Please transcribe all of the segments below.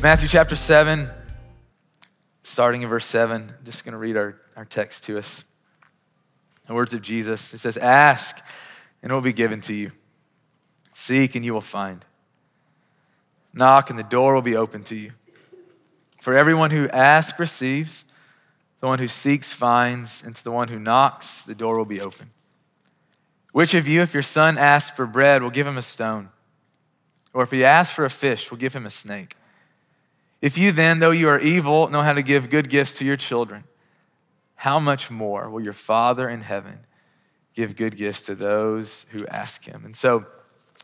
Matthew chapter 7, starting in verse 7. I'm just going to read our, our text to us. The words of Jesus. It says, Ask, and it will be given to you. Seek, and you will find. Knock, and the door will be open to you. For everyone who asks receives, the one who seeks finds, and to the one who knocks, the door will be open. Which of you, if your son asks for bread, will give him a stone? Or if he asks for a fish, will give him a snake? If you then, though you are evil, know how to give good gifts to your children, how much more will your Father in heaven give good gifts to those who ask him? And so,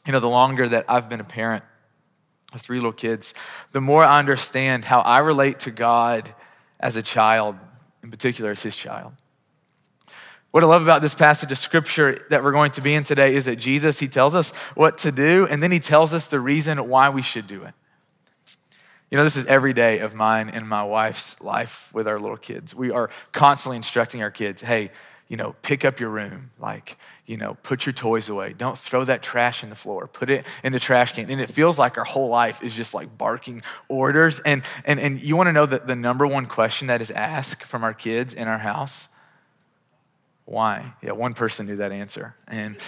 you know, the longer that I've been a parent of three little kids, the more I understand how I relate to God as a child, in particular as his child. What I love about this passage of scripture that we're going to be in today is that Jesus, he tells us what to do, and then he tells us the reason why we should do it. You know, this is every day of mine and my wife's life with our little kids. We are constantly instructing our kids, hey, you know, pick up your room. Like, you know, put your toys away. Don't throw that trash in the floor. Put it in the trash can. And it feels like our whole life is just like barking orders. And and and you want to know that the number one question that is asked from our kids in our house? Why? Yeah, one person knew that answer. And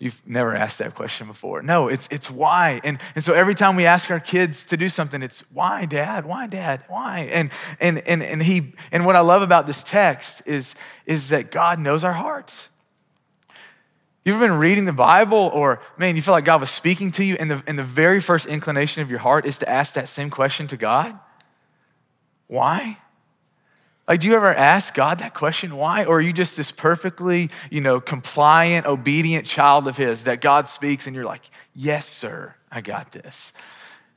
You've never asked that question before. No, it's, it's why. And, and so every time we ask our kids to do something, it's why, dad? Why, dad? Why? And, and, and, and, he, and what I love about this text is, is that God knows our hearts. You've ever been reading the Bible, or man, you feel like God was speaking to you, and the, and the very first inclination of your heart is to ask that same question to God? Why? Like, do you ever ask God that question, why? Or are you just this perfectly, you know, compliant, obedient child of His that God speaks and you're like, yes, sir, I got this?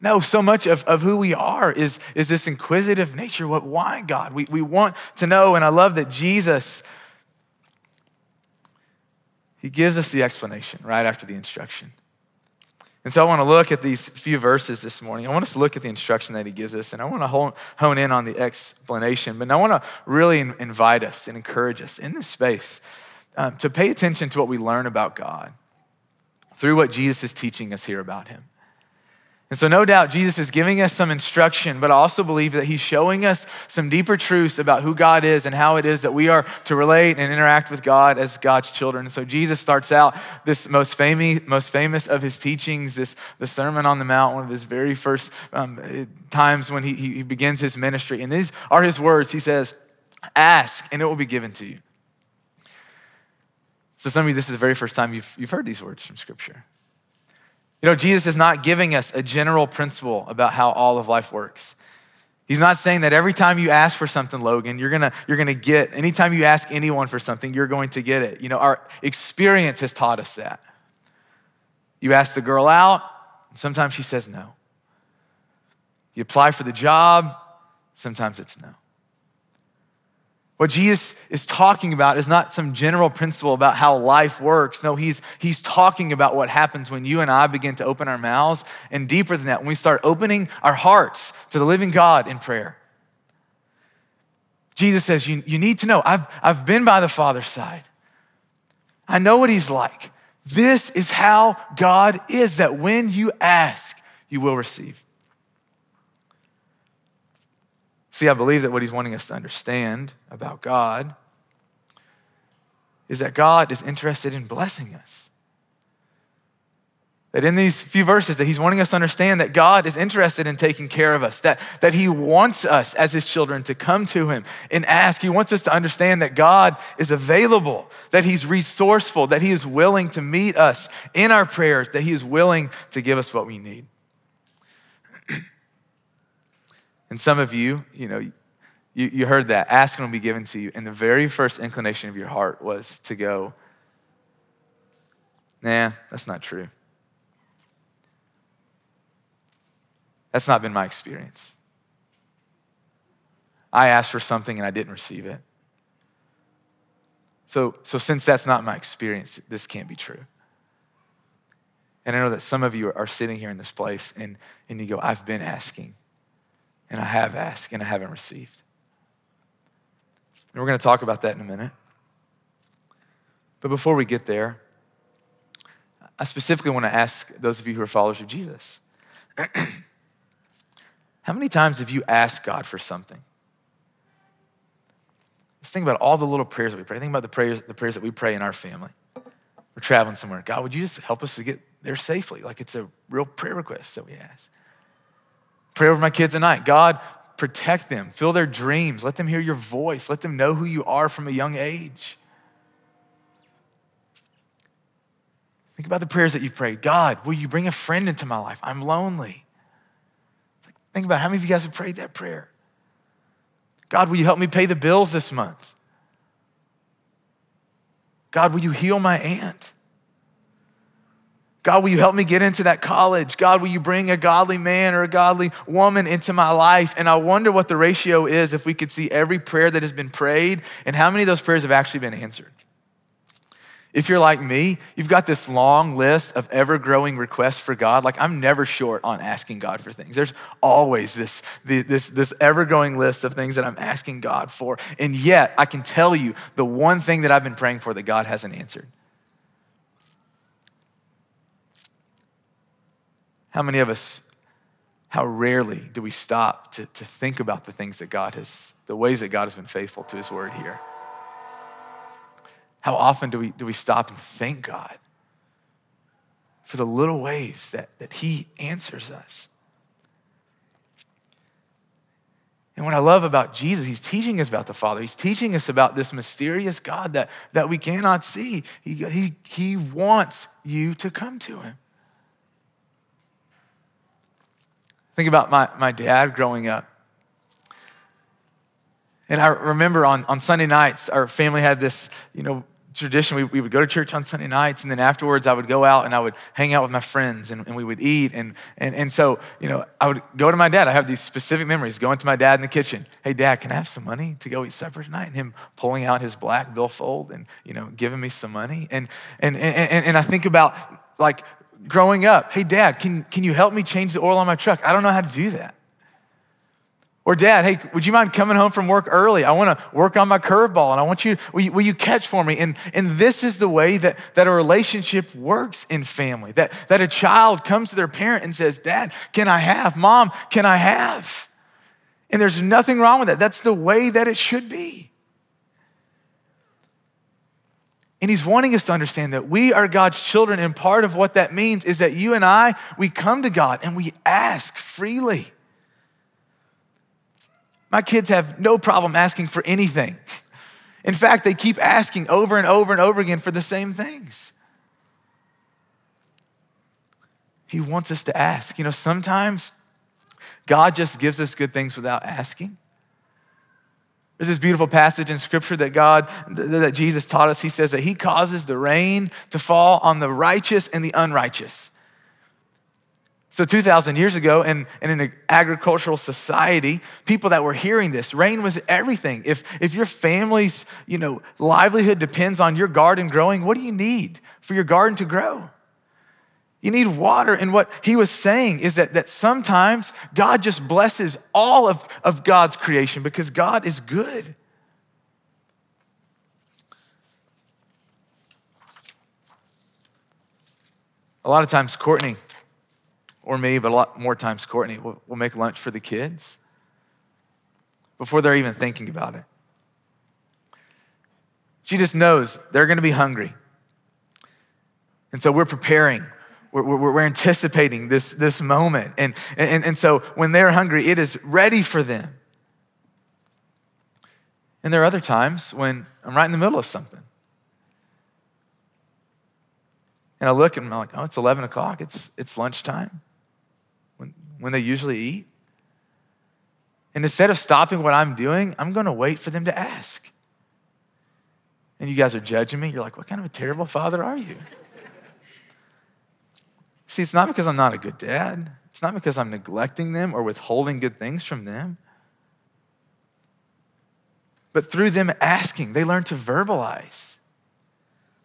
No, so much of, of who we are is, is this inquisitive nature. What, why, God? We, we want to know, and I love that Jesus, He gives us the explanation right after the instruction. And so I want to look at these few verses this morning. I want us to look at the instruction that he gives us, and I want to hone in on the explanation. But I want to really invite us and encourage us in this space um, to pay attention to what we learn about God through what Jesus is teaching us here about him. And so, no doubt, Jesus is giving us some instruction, but I also believe that he's showing us some deeper truths about who God is and how it is that we are to relate and interact with God as God's children. And so, Jesus starts out this most famous, most famous of his teachings, this the Sermon on the Mount, one of his very first um, times when he, he begins his ministry. And these are his words. He says, Ask, and it will be given to you. So, some of you, this is the very first time you've, you've heard these words from Scripture. You know, Jesus is not giving us a general principle about how all of life works. He's not saying that every time you ask for something, Logan, you're gonna, you're gonna get, anytime you ask anyone for something, you're going to get it. You know, our experience has taught us that. You ask the girl out, sometimes she says no. You apply for the job, sometimes it's no. What Jesus is talking about is not some general principle about how life works. No, he's, he's talking about what happens when you and I begin to open our mouths, and deeper than that, when we start opening our hearts to the living God in prayer. Jesus says, You, you need to know, I've, I've been by the Father's side. I know what he's like. This is how God is, that when you ask, you will receive. See, I believe that what he's wanting us to understand about God is that God is interested in blessing us. That in these few verses that he's wanting us to understand that God is interested in taking care of us, that, that he wants us as his children to come to him and ask. He wants us to understand that God is available, that he's resourceful, that he is willing to meet us in our prayers, that he is willing to give us what we need. And some of you, you know, you, you heard that. Ask and will be given to you. And the very first inclination of your heart was to go, nah, that's not true. That's not been my experience. I asked for something and I didn't receive it. So, so since that's not my experience, this can't be true. And I know that some of you are sitting here in this place and, and you go, I've been asking and I have asked and I haven't received. And we're going to talk about that in a minute. But before we get there, I specifically want to ask those of you who are followers of Jesus How many times have you asked God for something? Just think about all the little prayers that we pray. Think about the prayers, the prayers that we pray in our family. We're traveling somewhere. God, would you just help us to get there safely? Like it's a real prayer request that we ask. Pray over my kids tonight. God, protect them, fill their dreams, let them hear your voice, let them know who you are from a young age. Think about the prayers that you've prayed. God, will you bring a friend into my life? I'm lonely. Think about how many of you guys have prayed that prayer. God, will you help me pay the bills this month? God, will you heal my aunt? God, will you help me get into that college? God, will you bring a godly man or a godly woman into my life? And I wonder what the ratio is if we could see every prayer that has been prayed and how many of those prayers have actually been answered. If you're like me, you've got this long list of ever growing requests for God. Like, I'm never short on asking God for things. There's always this, this, this ever growing list of things that I'm asking God for. And yet, I can tell you the one thing that I've been praying for that God hasn't answered. How many of us, how rarely do we stop to, to think about the things that God has, the ways that God has been faithful to his word here? How often do we, do we stop and thank God for the little ways that, that He answers us? And what I love about Jesus, he's teaching us about the Father. He's teaching us about this mysterious God that, that we cannot see. He, he, he wants you to come to him. Think about my, my dad growing up. And I remember on, on Sunday nights, our family had this, you know, tradition. We, we would go to church on Sunday nights, and then afterwards, I would go out and I would hang out with my friends and, and we would eat. And, and, and so, you know, I would go to my dad. I have these specific memories going to my dad in the kitchen. Hey, dad, can I have some money to go eat supper tonight? And him pulling out his black billfold and, you know, giving me some money. And, and, and, and I think about like growing up, hey, dad, can, can you help me change the oil on my truck? I don't know how to do that. Or dad, hey, would you mind coming home from work early? I want to work on my curveball and I want you, will you, will you catch for me? And, and this is the way that, that a relationship works in family. That, that a child comes to their parent and says, Dad, can I have? Mom, can I have? And there's nothing wrong with that. That's the way that it should be. And he's wanting us to understand that we are God's children, and part of what that means is that you and I, we come to God and we ask freely. My kids have no problem asking for anything. In fact, they keep asking over and over and over again for the same things. He wants us to ask. You know, sometimes God just gives us good things without asking. There's this beautiful passage in scripture that God, that Jesus taught us. He says that He causes the rain to fall on the righteous and the unrighteous. So 2,000 years ago, in, in an agricultural society, people that were hearing this, rain was everything. If, if your family's you know, livelihood depends on your garden growing, what do you need for your garden to grow? You need water. And what he was saying is that, that sometimes God just blesses all of, of God's creation because God is good. A lot of times, Courtney, or me, but a lot more times Courtney will, will make lunch for the kids before they're even thinking about it. She just knows they're going to be hungry. And so we're preparing. We're, we're, we're, anticipating this, this moment. And, and, and so when they're hungry, it is ready for them. And there are other times when I'm right in the middle of something. And I look and I'm like, oh, it's 11 o'clock. It's, it's lunchtime when they usually eat. And instead of stopping what I'm doing, I'm going to wait for them to ask. And you guys are judging me. You're like, what kind of a terrible father are you? See, it's not because I'm not a good dad. It's not because I'm neglecting them or withholding good things from them. But through them asking, they learn to verbalize.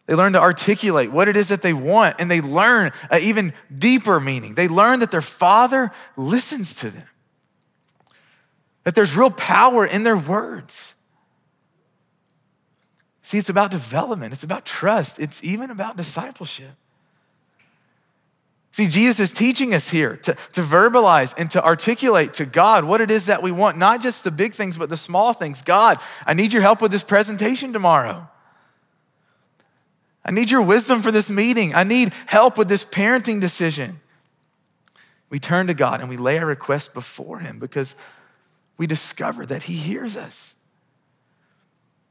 They learn to articulate what it is that they want, and they learn an even deeper meaning. They learn that their father listens to them, that there's real power in their words. See, it's about development, it's about trust, it's even about discipleship. See, Jesus is teaching us here to, to verbalize and to articulate to God what it is that we want, not just the big things, but the small things. God, I need your help with this presentation tomorrow. I need your wisdom for this meeting. I need help with this parenting decision. We turn to God and we lay our request before Him because we discover that He hears us.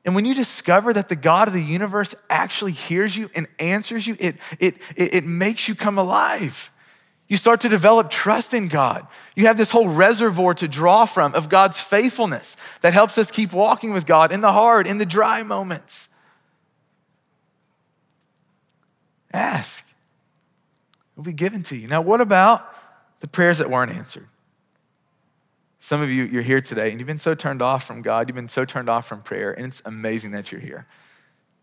And when you discover that the God of the universe actually hears you and answers you, it, it, it, it, makes you come alive. You start to develop trust in God. You have this whole reservoir to draw from of God's faithfulness that helps us keep walking with God in the hard, in the dry moments. Ask, it will be given to you. Now, what about the prayers that weren't answered? Some of you, you're here today and you've been so turned off from God, you've been so turned off from prayer, and it's amazing that you're here.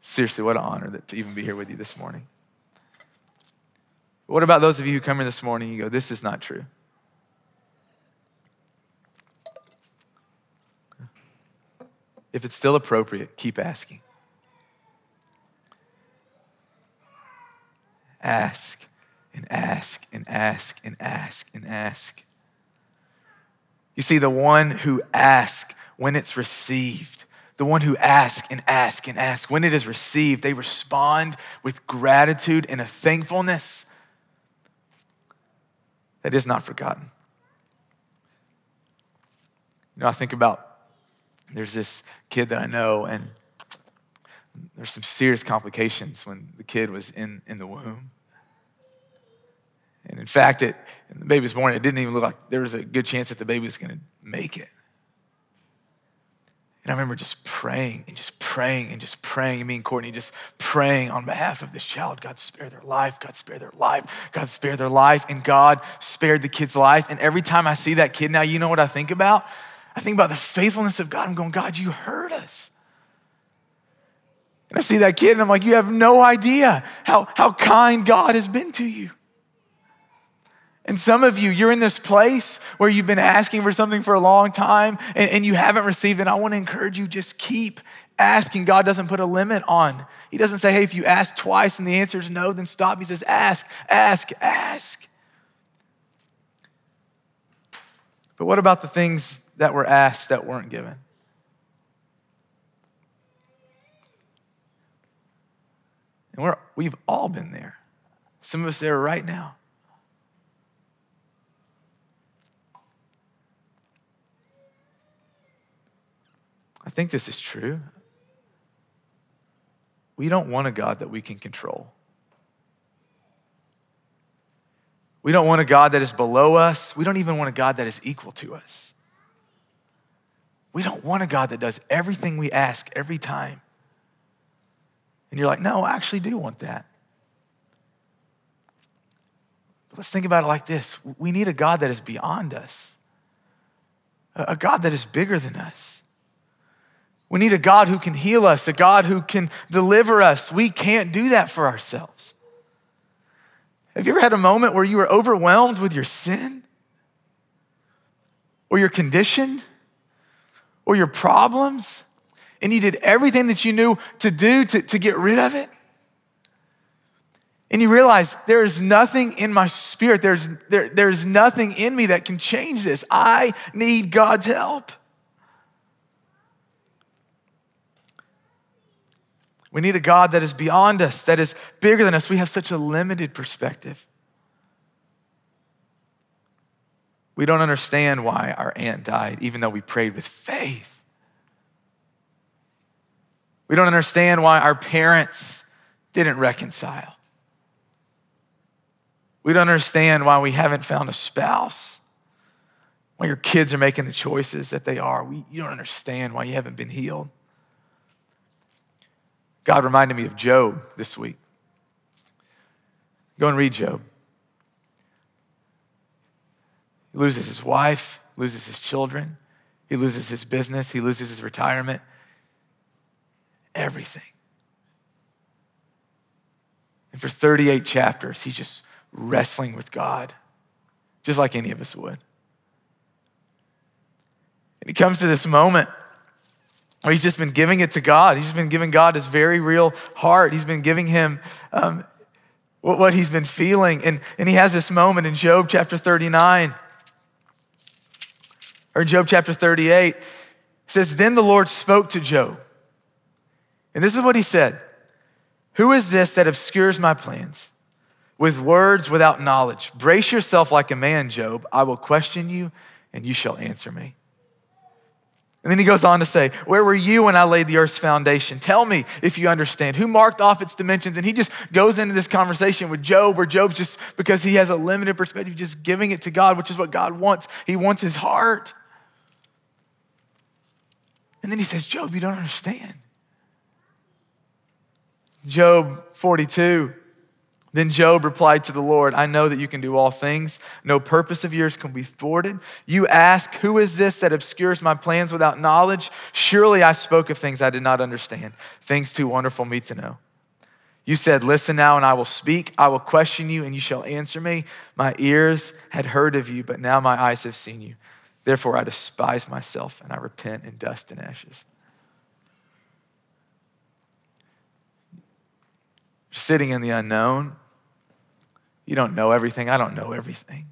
Seriously, what an honor that, to even be here with you this morning. What about those of you who come in this morning and you go, This is not true? If it's still appropriate, keep asking. Ask and ask and ask and ask and ask. You see, the one who asks when it's received, the one who asks and asks and asks, when it is received, they respond with gratitude and a thankfulness that is not forgotten. You know, I think about there's this kid that I know, and there's some serious complications when the kid was in, in the womb. And in fact, it, the baby was born, it didn't even look like there was a good chance that the baby was going to make it. And I remember just praying and just praying and just praying. Me and Courtney just praying on behalf of this child. God spare their life. God spare their life. God spare their life. And God spared the kid's life. And every time I see that kid now, you know what I think about? I think about the faithfulness of God. I'm going, God, you heard us. And I see that kid and I'm like, you have no idea how, how kind God has been to you. And some of you, you're in this place where you've been asking for something for a long time and, and, you haven't received it. I want to encourage you, just keep asking. God doesn't put a limit on. He doesn't say, hey, if you ask twice and the answer is no, then stop. He says, ask, ask, ask. But what about the things that were asked that weren't given? And we're, we've all been there. Some of us there right now. I think this is true. We don't want a God that we can control. We don't want a God that is below us. We don't even want a God that is equal to us. We don't want a God that does everything we ask every time. And you're like, no, I actually do want that. But let's think about it like this we need a God that is beyond us, a God that is bigger than us. We need a God who can heal us, a God who can deliver us. We can't do that for ourselves. Have you ever had a moment where you were overwhelmed with your sin or your condition or your problems and you did everything that you knew to do to, to get rid of it? And you realize there is nothing in my spirit, there's, there, there's nothing in me that can change this. I need God's help. We need a God that is beyond us, that is bigger than us. We have such a limited perspective. We don't understand why our aunt died, even though we prayed with faith. We don't understand why our parents didn't reconcile. We don't understand why we haven't found a spouse, why your kids are making the choices that they are. We, you don't understand why you haven't been healed. God reminded me of Job this week. Go and read Job. He loses his wife, loses his children, he loses his business, he loses his retirement, everything. And for 38 chapters, he's just wrestling with God, just like any of us would. And he comes to this moment or he's just been giving it to God. He's been giving God his very real heart. He's been giving him um, what, what he's been feeling. And, and he has this moment in Job chapter 39 or Job chapter 38. It says, Then the Lord spoke to Job. And this is what he said Who is this that obscures my plans? With words without knowledge. Brace yourself like a man, Job. I will question you, and you shall answer me. And then he goes on to say, Where were you when I laid the earth's foundation? Tell me if you understand. Who marked off its dimensions? And he just goes into this conversation with Job, where Job's just, because he has a limited perspective, just giving it to God, which is what God wants. He wants his heart. And then he says, Job, you don't understand. Job 42. Then Job replied to the Lord, I know that you can do all things. No purpose of yours can be thwarted. You ask, Who is this that obscures my plans without knowledge? Surely I spoke of things I did not understand, things too wonderful me to know. You said, Listen now, and I will speak. I will question you, and you shall answer me. My ears had heard of you, but now my eyes have seen you. Therefore I despise myself, and I repent in dust and ashes. Sitting in the unknown you don't know everything. I don't know everything.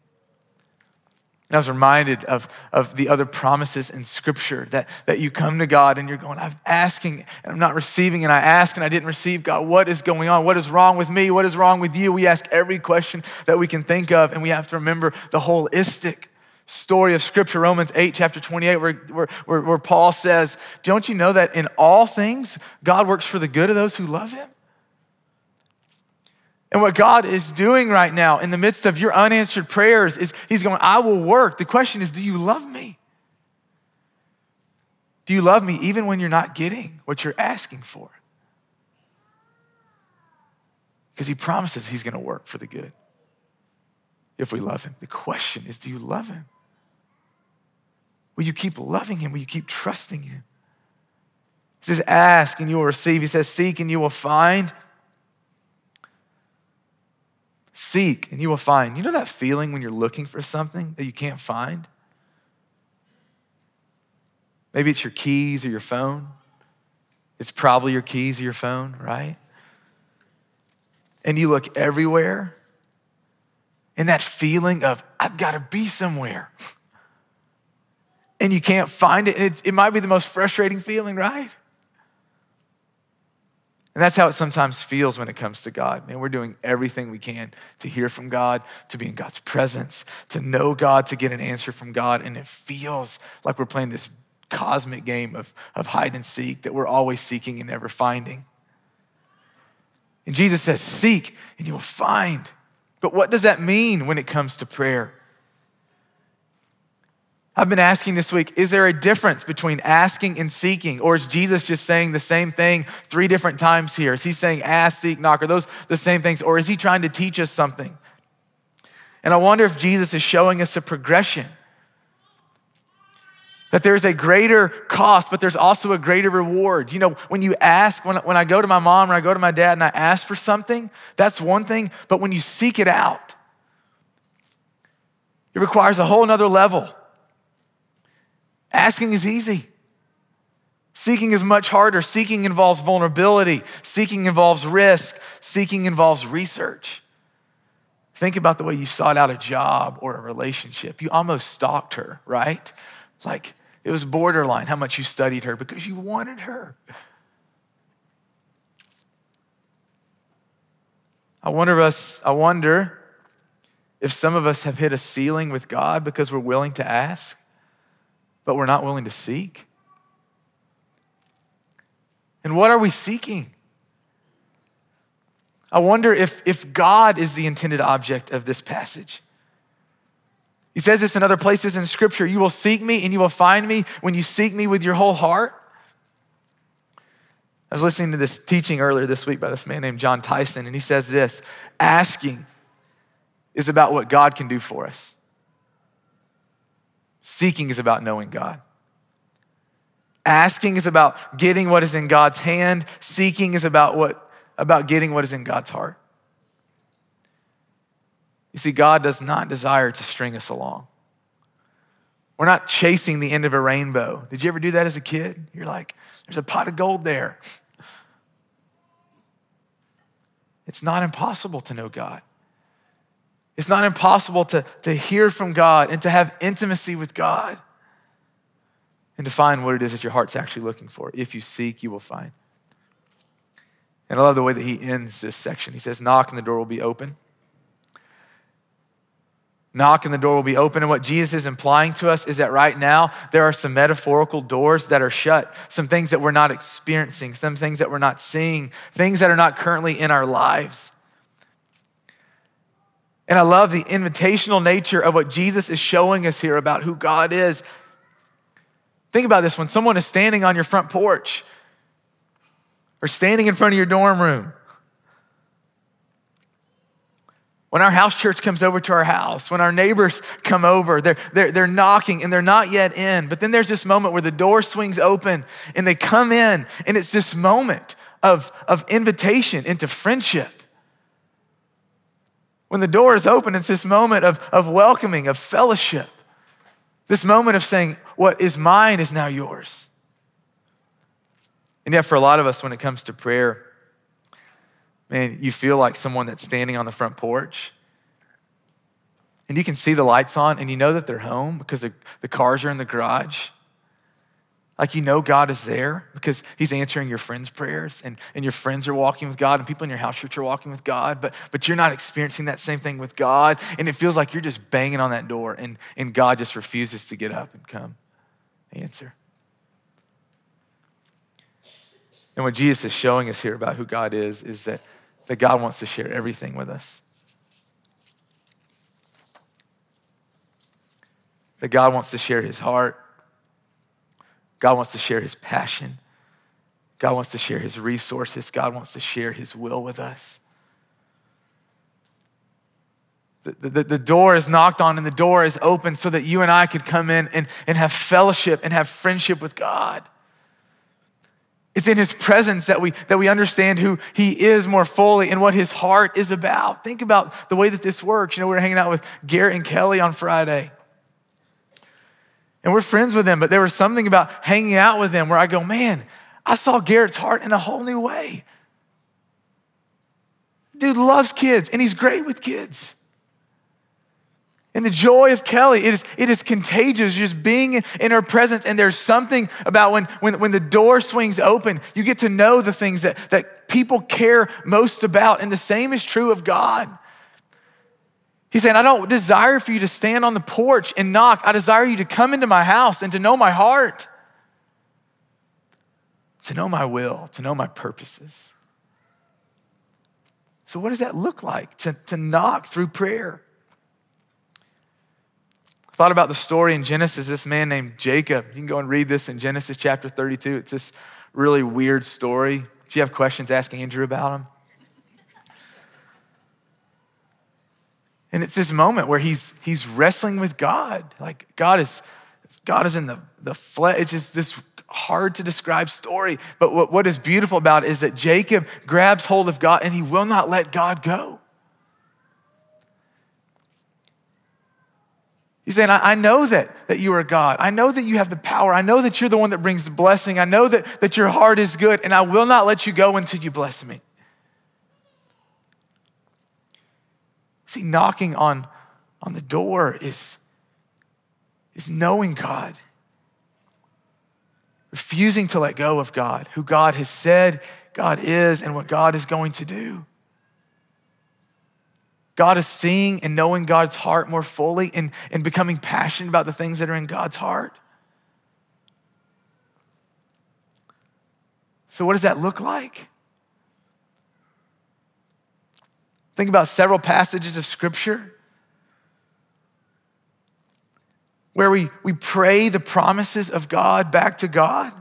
And I was reminded of, of the other promises in Scripture that, that you come to God and you're going, I'm asking and I'm not receiving, and I ask and I didn't receive. God, what is going on? What is wrong with me? What is wrong with you? We ask every question that we can think of, and we have to remember the holistic story of Scripture, Romans 8, chapter 28, where, where, where, where Paul says, Don't you know that in all things God works for the good of those who love Him? And what God is doing right now in the midst of your unanswered prayers is He's going, I will work. The question is, do you love me? Do you love me even when you're not getting what you're asking for? Because He promises He's going to work for the good if we love Him. The question is, do you love Him? Will you keep loving Him? Will you keep trusting Him? He says, Ask and you will receive. He says, Seek and you will find. Seek and you will find. You know that feeling when you're looking for something that you can't find? Maybe it's your keys or your phone. It's probably your keys or your phone, right? And you look everywhere, and that feeling of, I've got to be somewhere. And you can't find it. it. It might be the most frustrating feeling, right? And that's how it sometimes feels when it comes to God. Man, we're doing everything we can to hear from God, to be in God's presence, to know God, to get an answer from God. And it feels like we're playing this cosmic game of, of hide and seek that we're always seeking and never finding. And Jesus says, Seek and you will find. But what does that mean when it comes to prayer? I've been asking this week is there a difference between asking and seeking? Or is Jesus just saying the same thing three different times here? Is he saying ask, seek, knock? Are those the same things? Or is he trying to teach us something? And I wonder if Jesus is showing us a progression. That there's a greater cost, but there's also a greater reward. You know, when you ask, when, when I go to my mom or I go to my dad and I ask for something, that's one thing. But when you seek it out, it requires a whole nother level. Asking is easy. Seeking is much harder. Seeking involves vulnerability. Seeking involves risk. Seeking involves research. Think about the way you sought out a job or a relationship. You almost stalked her, right? Like it was borderline how much you studied her because you wanted her. I wonder us, I wonder if some of us have hit a ceiling with God because we're willing to ask but we're not willing to seek? And what are we seeking? I wonder if, if God is the intended object of this passage. He says this in other places in Scripture You will seek me and you will find me when you seek me with your whole heart. I was listening to this teaching earlier this week by this man named John Tyson, and he says this asking is about what God can do for us. Seeking is about knowing God. Asking is about getting what is in God's hand. Seeking is about what about getting what is in God's heart. You see, God does not desire to string us along. We're not chasing the end of a rainbow. Did you ever do that as a kid? You're like, there's a pot of gold there. it's not impossible to know God. It's not impossible to, to hear from God and to have intimacy with God and to find what it is that your heart's actually looking for. If you seek, you will find. And I love the way that he ends this section. He says, Knock and the door will be open. Knock and the door will be open. And what Jesus is implying to us is that right now there are some metaphorical doors that are shut, some things that we're not experiencing, some things that we're not seeing, things that are not currently in our lives. And I love the invitational nature of what Jesus is showing us here about who God is. Think about this when someone is standing on your front porch or standing in front of your dorm room When our house church comes over to our house, when our neighbors come over, they're, they're, they're knocking and they're not yet in. But then there's this moment where the door swings open and they come in, and it's this moment of, of invitation into friendship. When the door is open, it's this moment of, of welcoming, of fellowship, this moment of saying, What is mine is now yours. And yet, for a lot of us, when it comes to prayer, man, you feel like someone that's standing on the front porch. And you can see the lights on and you know that they're home because the cars are in the garage. Like you know God is there because He's answering your friends' prayers and, and your friends are walking with God and people in your house church are walking with God, but, but you're not experiencing that same thing with God. And it feels like you're just banging on that door and, and God just refuses to get up and come answer. And what Jesus is showing us here about who God is is that that God wants to share everything with us. That God wants to share his heart. God wants to share his passion. God wants to share his resources. God wants to share his will with us. The, the, the, door is knocked on and the door is open so that you and I could come in and, and have fellowship and have friendship with God. It's in his presence that we, that we understand who he is more fully and what his heart is about. Think about the way that this works. You know, we are hanging out with Garrett and Kelly on Friday. And we're friends with them, but there was something about hanging out with them where I go, man, I saw Garrett's heart in a whole new way. Dude loves kids and he's great with kids. And the joy of Kelly, it is, it is contagious just being in her presence. And there's something about when, when, when the door swings open, you get to know the things that, that people care most about. And the same is true of God. He's saying, I don't desire for you to stand on the porch and knock. I desire you to come into my house and to know my heart, to know my will, to know my purposes. So, what does that look like to, to knock through prayer? I thought about the story in Genesis, this man named Jacob. You can go and read this in Genesis chapter 32. It's this really weird story. If you have questions, ask Andrew about him. And it's this moment where he's, he's wrestling with God. Like God is, God is in the, the flesh. It's just this hard to describe story. But what, what is beautiful about it is that Jacob grabs hold of God and he will not let God go. He's saying, I, I know that, that you are God. I know that you have the power. I know that you're the one that brings blessing. I know that, that your heart is good, and I will not let you go until you bless me. See, knocking on, on the door is, is knowing God, refusing to let go of God, who God has said God is, and what God is going to do. God is seeing and knowing God's heart more fully and, and becoming passionate about the things that are in God's heart. So, what does that look like? Think about several passages of Scripture where we, we pray the promises of God back to God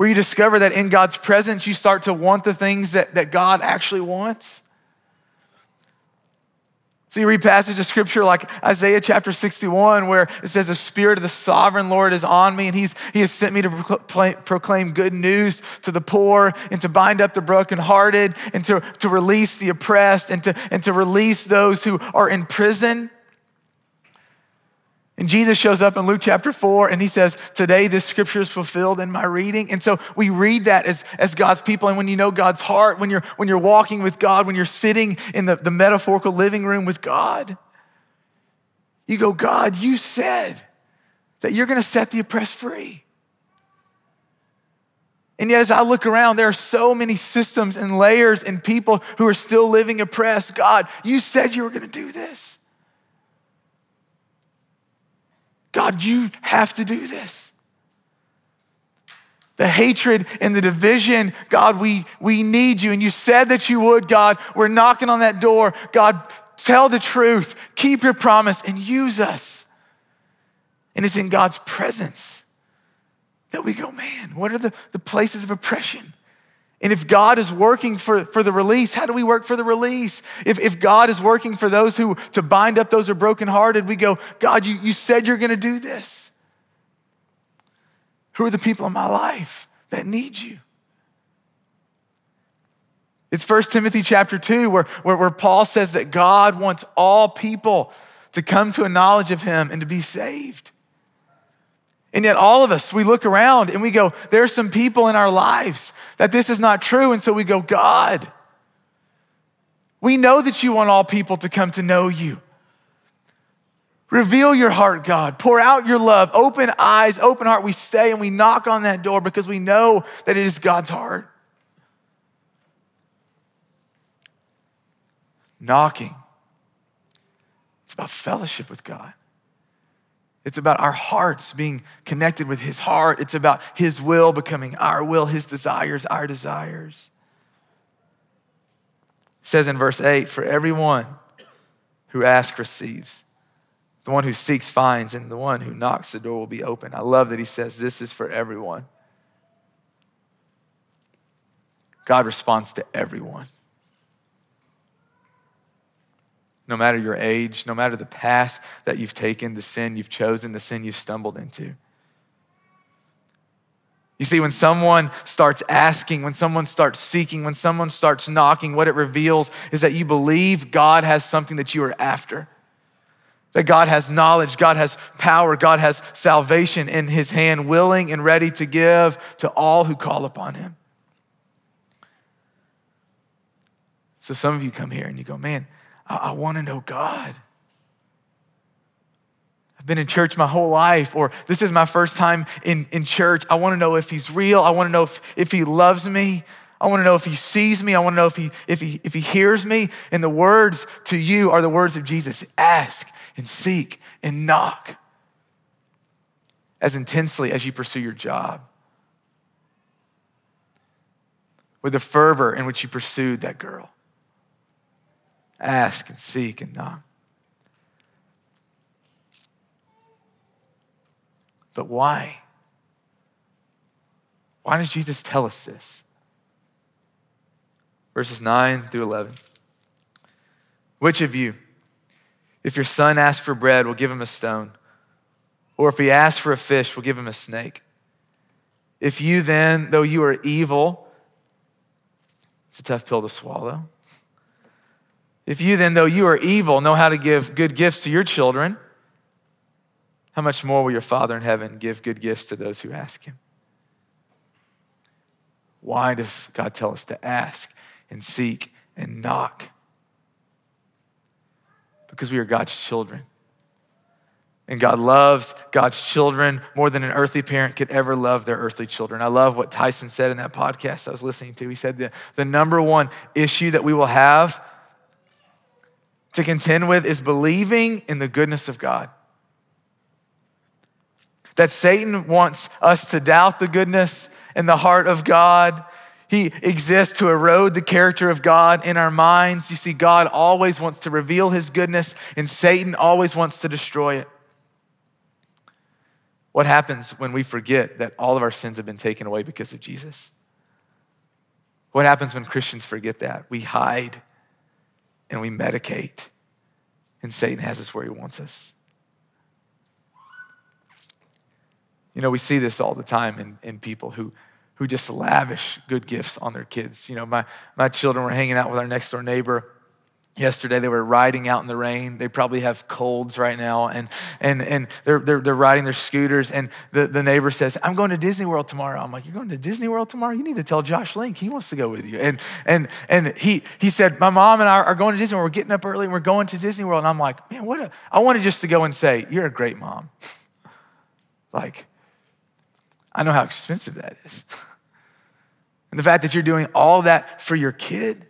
where you discover that in God's presence, you start to want the things that, that God actually wants. So you read passage of scripture like Isaiah chapter 61, where it says, The Spirit of the sovereign Lord is on me, and he's, He has sent me to proclaim good news to the poor, and to bind up the brokenhearted, and to, to release the oppressed, and to, and to release those who are in prison And Jesus shows up in Luke chapter 4 and he says, Today this scripture is fulfilled in my reading. And so we read that as, as God's people. And when you know God's heart, when you're, when you're walking with God, when you're sitting in the, the metaphorical living room with God, you go, God, you said that you're going to set the oppressed free. And yet, as I look around, there are so many systems and layers and people who are still living oppressed. God, you said you were going to do this. God, you have to do this. The hatred and the division, God, we, we need you. And you said that you would, God. We're knocking on that door. God, tell the truth, keep your promise, and use us. And it's in God's presence that we go, man, what are the, the places of oppression? And if God is working for, for the release, how do we work for the release? If, if God is working for those who to bind up those who are brokenhearted, we go, God, you, you said you're gonna do this. Who are the people in my life that need you? It's 1 Timothy chapter 2, where, where, where Paul says that God wants all people to come to a knowledge of him and to be saved. And yet, all of us, we look around and we go, there are some people in our lives that this is not true. And so we go, God, we know that you want all people to come to know you. Reveal your heart, God. Pour out your love. Open eyes, open heart. We stay and we knock on that door because we know that it is God's heart. Knocking. It's about fellowship with God. It's about our hearts being connected with His heart. It's about His will becoming our will, His desires, our desires. It says in verse 8 For everyone who asks receives, the one who seeks finds, and the one who knocks, the door will be open. I love that He says this is for everyone. God responds to everyone. No matter your age, no matter the path that you've taken, the sin you've chosen, the sin you've stumbled into. You see, when someone starts asking, when someone starts seeking, when someone starts knocking, what it reveals is that you believe God has something that you are after. That God has knowledge, God has power, God has salvation in his hand, willing and ready to give to all who call upon him. So some of you come here and you go, man, I, I want to know God. I've been in church my whole life, or this is my first time in, in church. I want to know if he's real. I want to know if, if he loves me. I want to know if he sees me. I want to know if he, if, he, if he hears me. And the words to you are the words of Jesus ask and seek and knock as intensely as you pursue your job, with the fervor in which you pursued that girl ask and seek and knock. But why? Why does Jesus tell us this? Verses 9 through 11. Which of you, if your son asks for bread, will give him a stone? Or if he asks for a fish, will give him a snake? If you then, though you are evil, it's a tough pill to swallow. If you then, though you are evil, know how to give good gifts to your children, how much more will your Father in heaven give good gifts to those who ask him? Why does God tell us to ask and seek and knock? Because we are God's children. And God loves God's children more than an earthly parent could ever love their earthly children. I love what Tyson said in that podcast I was listening to. He said the, the number one issue that we will have to contend with is believing in the goodness of God. That Satan wants us to doubt the goodness and the heart of God. He exists to erode the character of God in our minds. You see, God always wants to reveal his goodness, and Satan always wants to destroy it. What happens when we forget that all of our sins have been taken away because of Jesus? What happens when Christians forget that? We hide and we medicate. And Satan has us where he wants us. You know, we see this all the time in, in people who, who just lavish good gifts on their kids. You know, my, my children were hanging out with our next door neighbor yesterday they were riding out in the rain. They probably have colds right now and and and they're they're, they're riding their scooters and the, the neighbor says i'm going to disney world tomorrow. I'm like you're going to disney world tomorrow? You need to tell josh link. He wants to go with you. And and and he he said my mom and i are going to disney world. We're getting up early and we're going to disney world. And i'm like man what a i wanted just to go and say you're a great mom. Like i know how expensive that is. And the fact that you're doing all that for your kid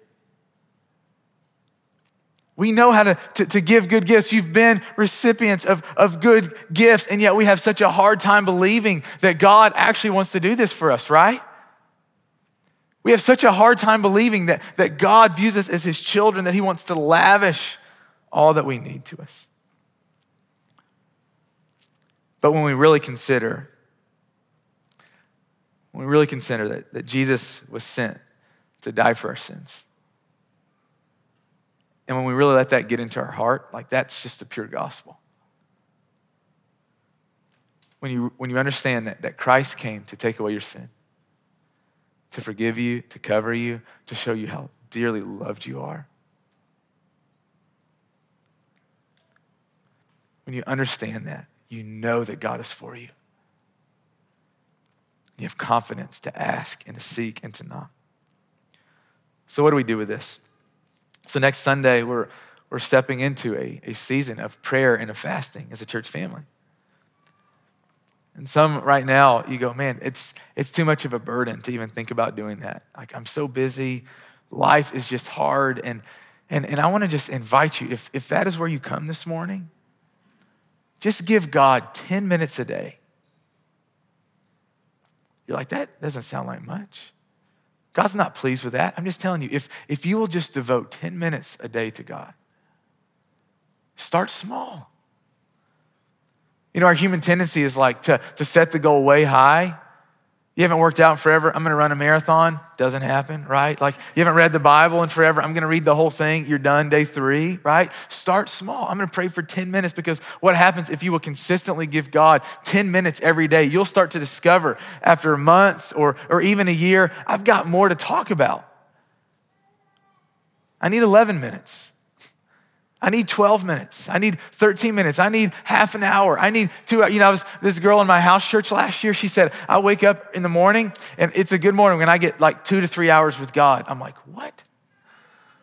we know how to, to, to, give good gifts. You've been recipients of, of good gifts, and yet we have such a hard time believing that God actually wants to do this for us, right? We have such a hard time believing that, that God views us as his children, that he wants to lavish all that we need to us. But when we really consider, when we really consider that, that Jesus was sent to die for our sins, and when we really let that get into our heart, like that's just the pure gospel. When you, when you understand that, that Christ came to take away your sin, to forgive you, to cover you, to show you how dearly loved you are. When you understand that, you know that God is for you. You have confidence to ask and to seek and to knock. So, what do we do with this? So next Sunday, we're, we're stepping into a, a season of prayer and of fasting as a church family. And some right now, you go, man, it's, it's too much of a burden to even think about doing that. Like, I'm so busy, life is just hard. And, and, and I want to just invite you, if, if that is where you come this morning, just give God 10 minutes a day. You're like, that doesn't sound like much. God's not pleased with that. I'm just telling you, if, if you will just devote 10 minutes a day to God, start small. You know, our human tendency is like to, to set the goal way high you haven't worked out forever. I'm going to run a marathon. Doesn't happen, right? Like you haven't read the Bible in forever. I'm going to read the whole thing. You're done day three, right? Start small. I'm going to pray for 10 minutes because what happens if you will consistently give God 10 minutes every day? You'll start to discover after months or, or even a year, I've got more to talk about. I need 11 minutes. I need 12 minutes. I need 13 minutes. I need half an hour. I need two, hours. you know, I was this girl in my house church last year. She said, I wake up in the morning and it's a good morning when I get like two to three hours with God. I'm like, what?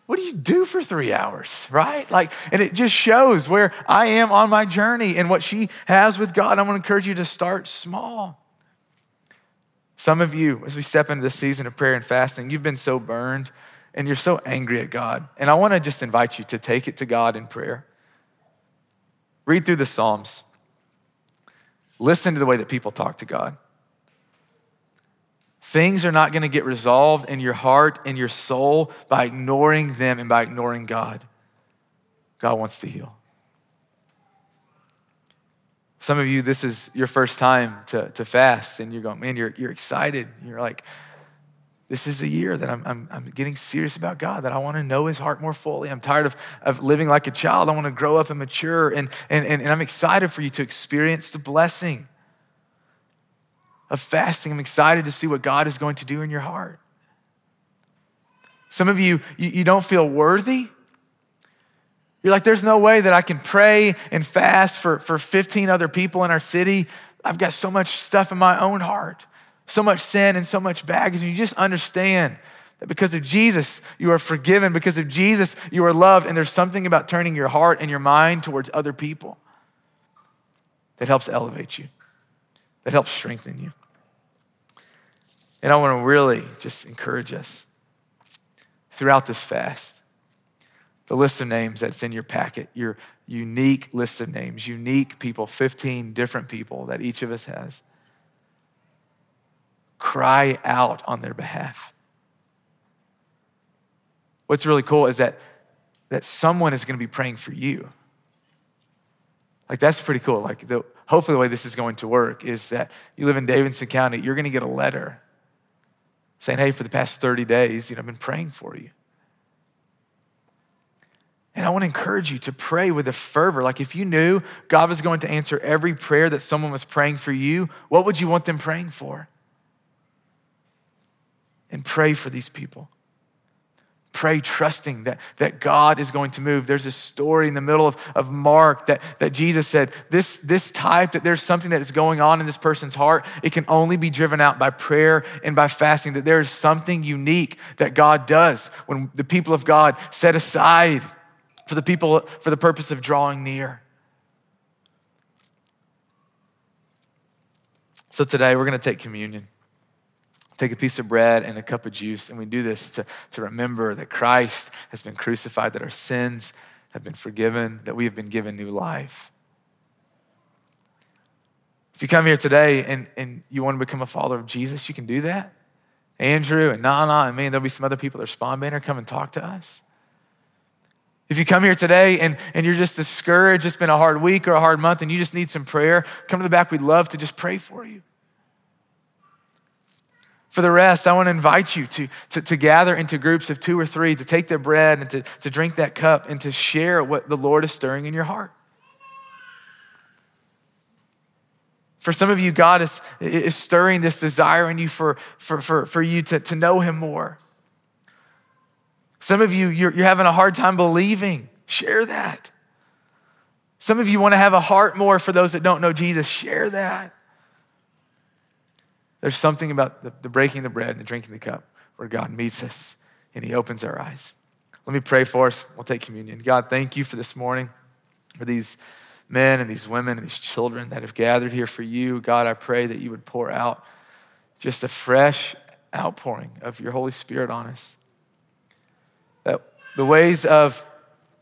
What do you do for three hours, right? Like, and it just shows where I am on my journey and what she has with God. I want to encourage you to start small. Some of you, as we step into the season of prayer and fasting, you've been so burned and you're so angry at God. And I want to just invite you to take it to God in prayer. Read through the Psalms. Listen to the way that people talk to God. Things are not going to get resolved in your heart and your soul by ignoring them and by ignoring God. God wants to heal. Some of you, this is your first time to, to fast, and you're going, man, you're, you're excited. You're like, this is the year that I'm, I'm, I'm getting serious about God, that I want to know his heart more fully. I'm tired of, of living like a child. I want to grow up and mature. And, and, and, and I'm excited for you to experience the blessing of fasting. I'm excited to see what God is going to do in your heart. Some of you, you, you don't feel worthy. You're like, there's no way that I can pray and fast for, for 15 other people in our city. I've got so much stuff in my own heart so much sin and so much baggage. And you just understand that because of Jesus, you are forgiven. Because of Jesus, you are loved. And there's something about turning your heart and your mind towards other people that helps elevate you, that helps strengthen you. And I want to really just encourage us throughout this fast. The list of names that's in your packet, your unique list of names, unique people, 15 different people that each of us has cry out on their behalf. What's really cool is that, that someone is going to be praying for you. Like, that's pretty cool. Like, the, hopefully, the way this is going to work is that you live in Davidson County, you're going to get a letter saying, Hey, for the past 30 days, you know, I've been praying for you. And I want to encourage you to pray with a fervor. Like, if you knew God was going to answer every prayer that someone was praying for you, what would you want them praying for? And pray for these people. pray trusting that, that God is going to move. There's a story in the middle of, of Mark that, that Jesus said, this, this type, that there's something that is going on in this person's heart. It can only be driven out by prayer and by fasting, that there is something unique that God does when the people of God set aside for the people, for the purpose of drawing near. So today we're going to take communion take a piece of bread and a cup of juice, and we do this to, to remember that Christ has been crucified, that our sins have been forgiven, that we have been given new life. If you come here today and, and you want to become a follower of Jesus, you can do that. Andrew and Nana and me, and there'll be some other people at Spawn Banner, come and talk to us. If you come here today and, and you're just discouraged, it's been a hard week or a hard month, and you just need some prayer, come to the back. We'd love to just pray for you. For the rest, I want to invite you to, to, to, gather into groups of two or three, to take the bread and to, to drink that cup and to share what the Lord is stirring in your heart. For some of you, God is, is stirring this desire in you for, for, for, for you to, to know Him more. Some of you, you're, you're having a hard time believing. Share that. Some of you want to have a heart more for those that don't know Jesus. Share that. There's something about the, the breaking the bread and the drinking the cup where God meets us and He opens our eyes. Let me pray for us. We'll take communion. God, thank you for this morning, for these men and these women and these children that have gathered here for you. God, I pray that you would pour out just a fresh outpouring of your Holy Spirit on us. That the ways of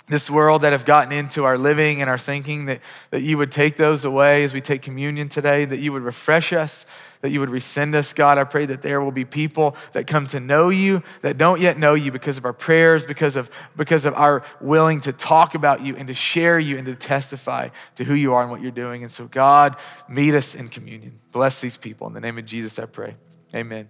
this world that have gotten into our living and our thinking, that, that you would take those away as we take communion today, that you would refresh us, that you would resend us, God. I pray that there will be people that come to know you that don't yet know you because of our prayers, because of, because of our willing to talk about you and to share you and to testify to who you are and what you're doing. And so, God, meet us in communion. Bless these people. In the name of Jesus, I pray. Amen.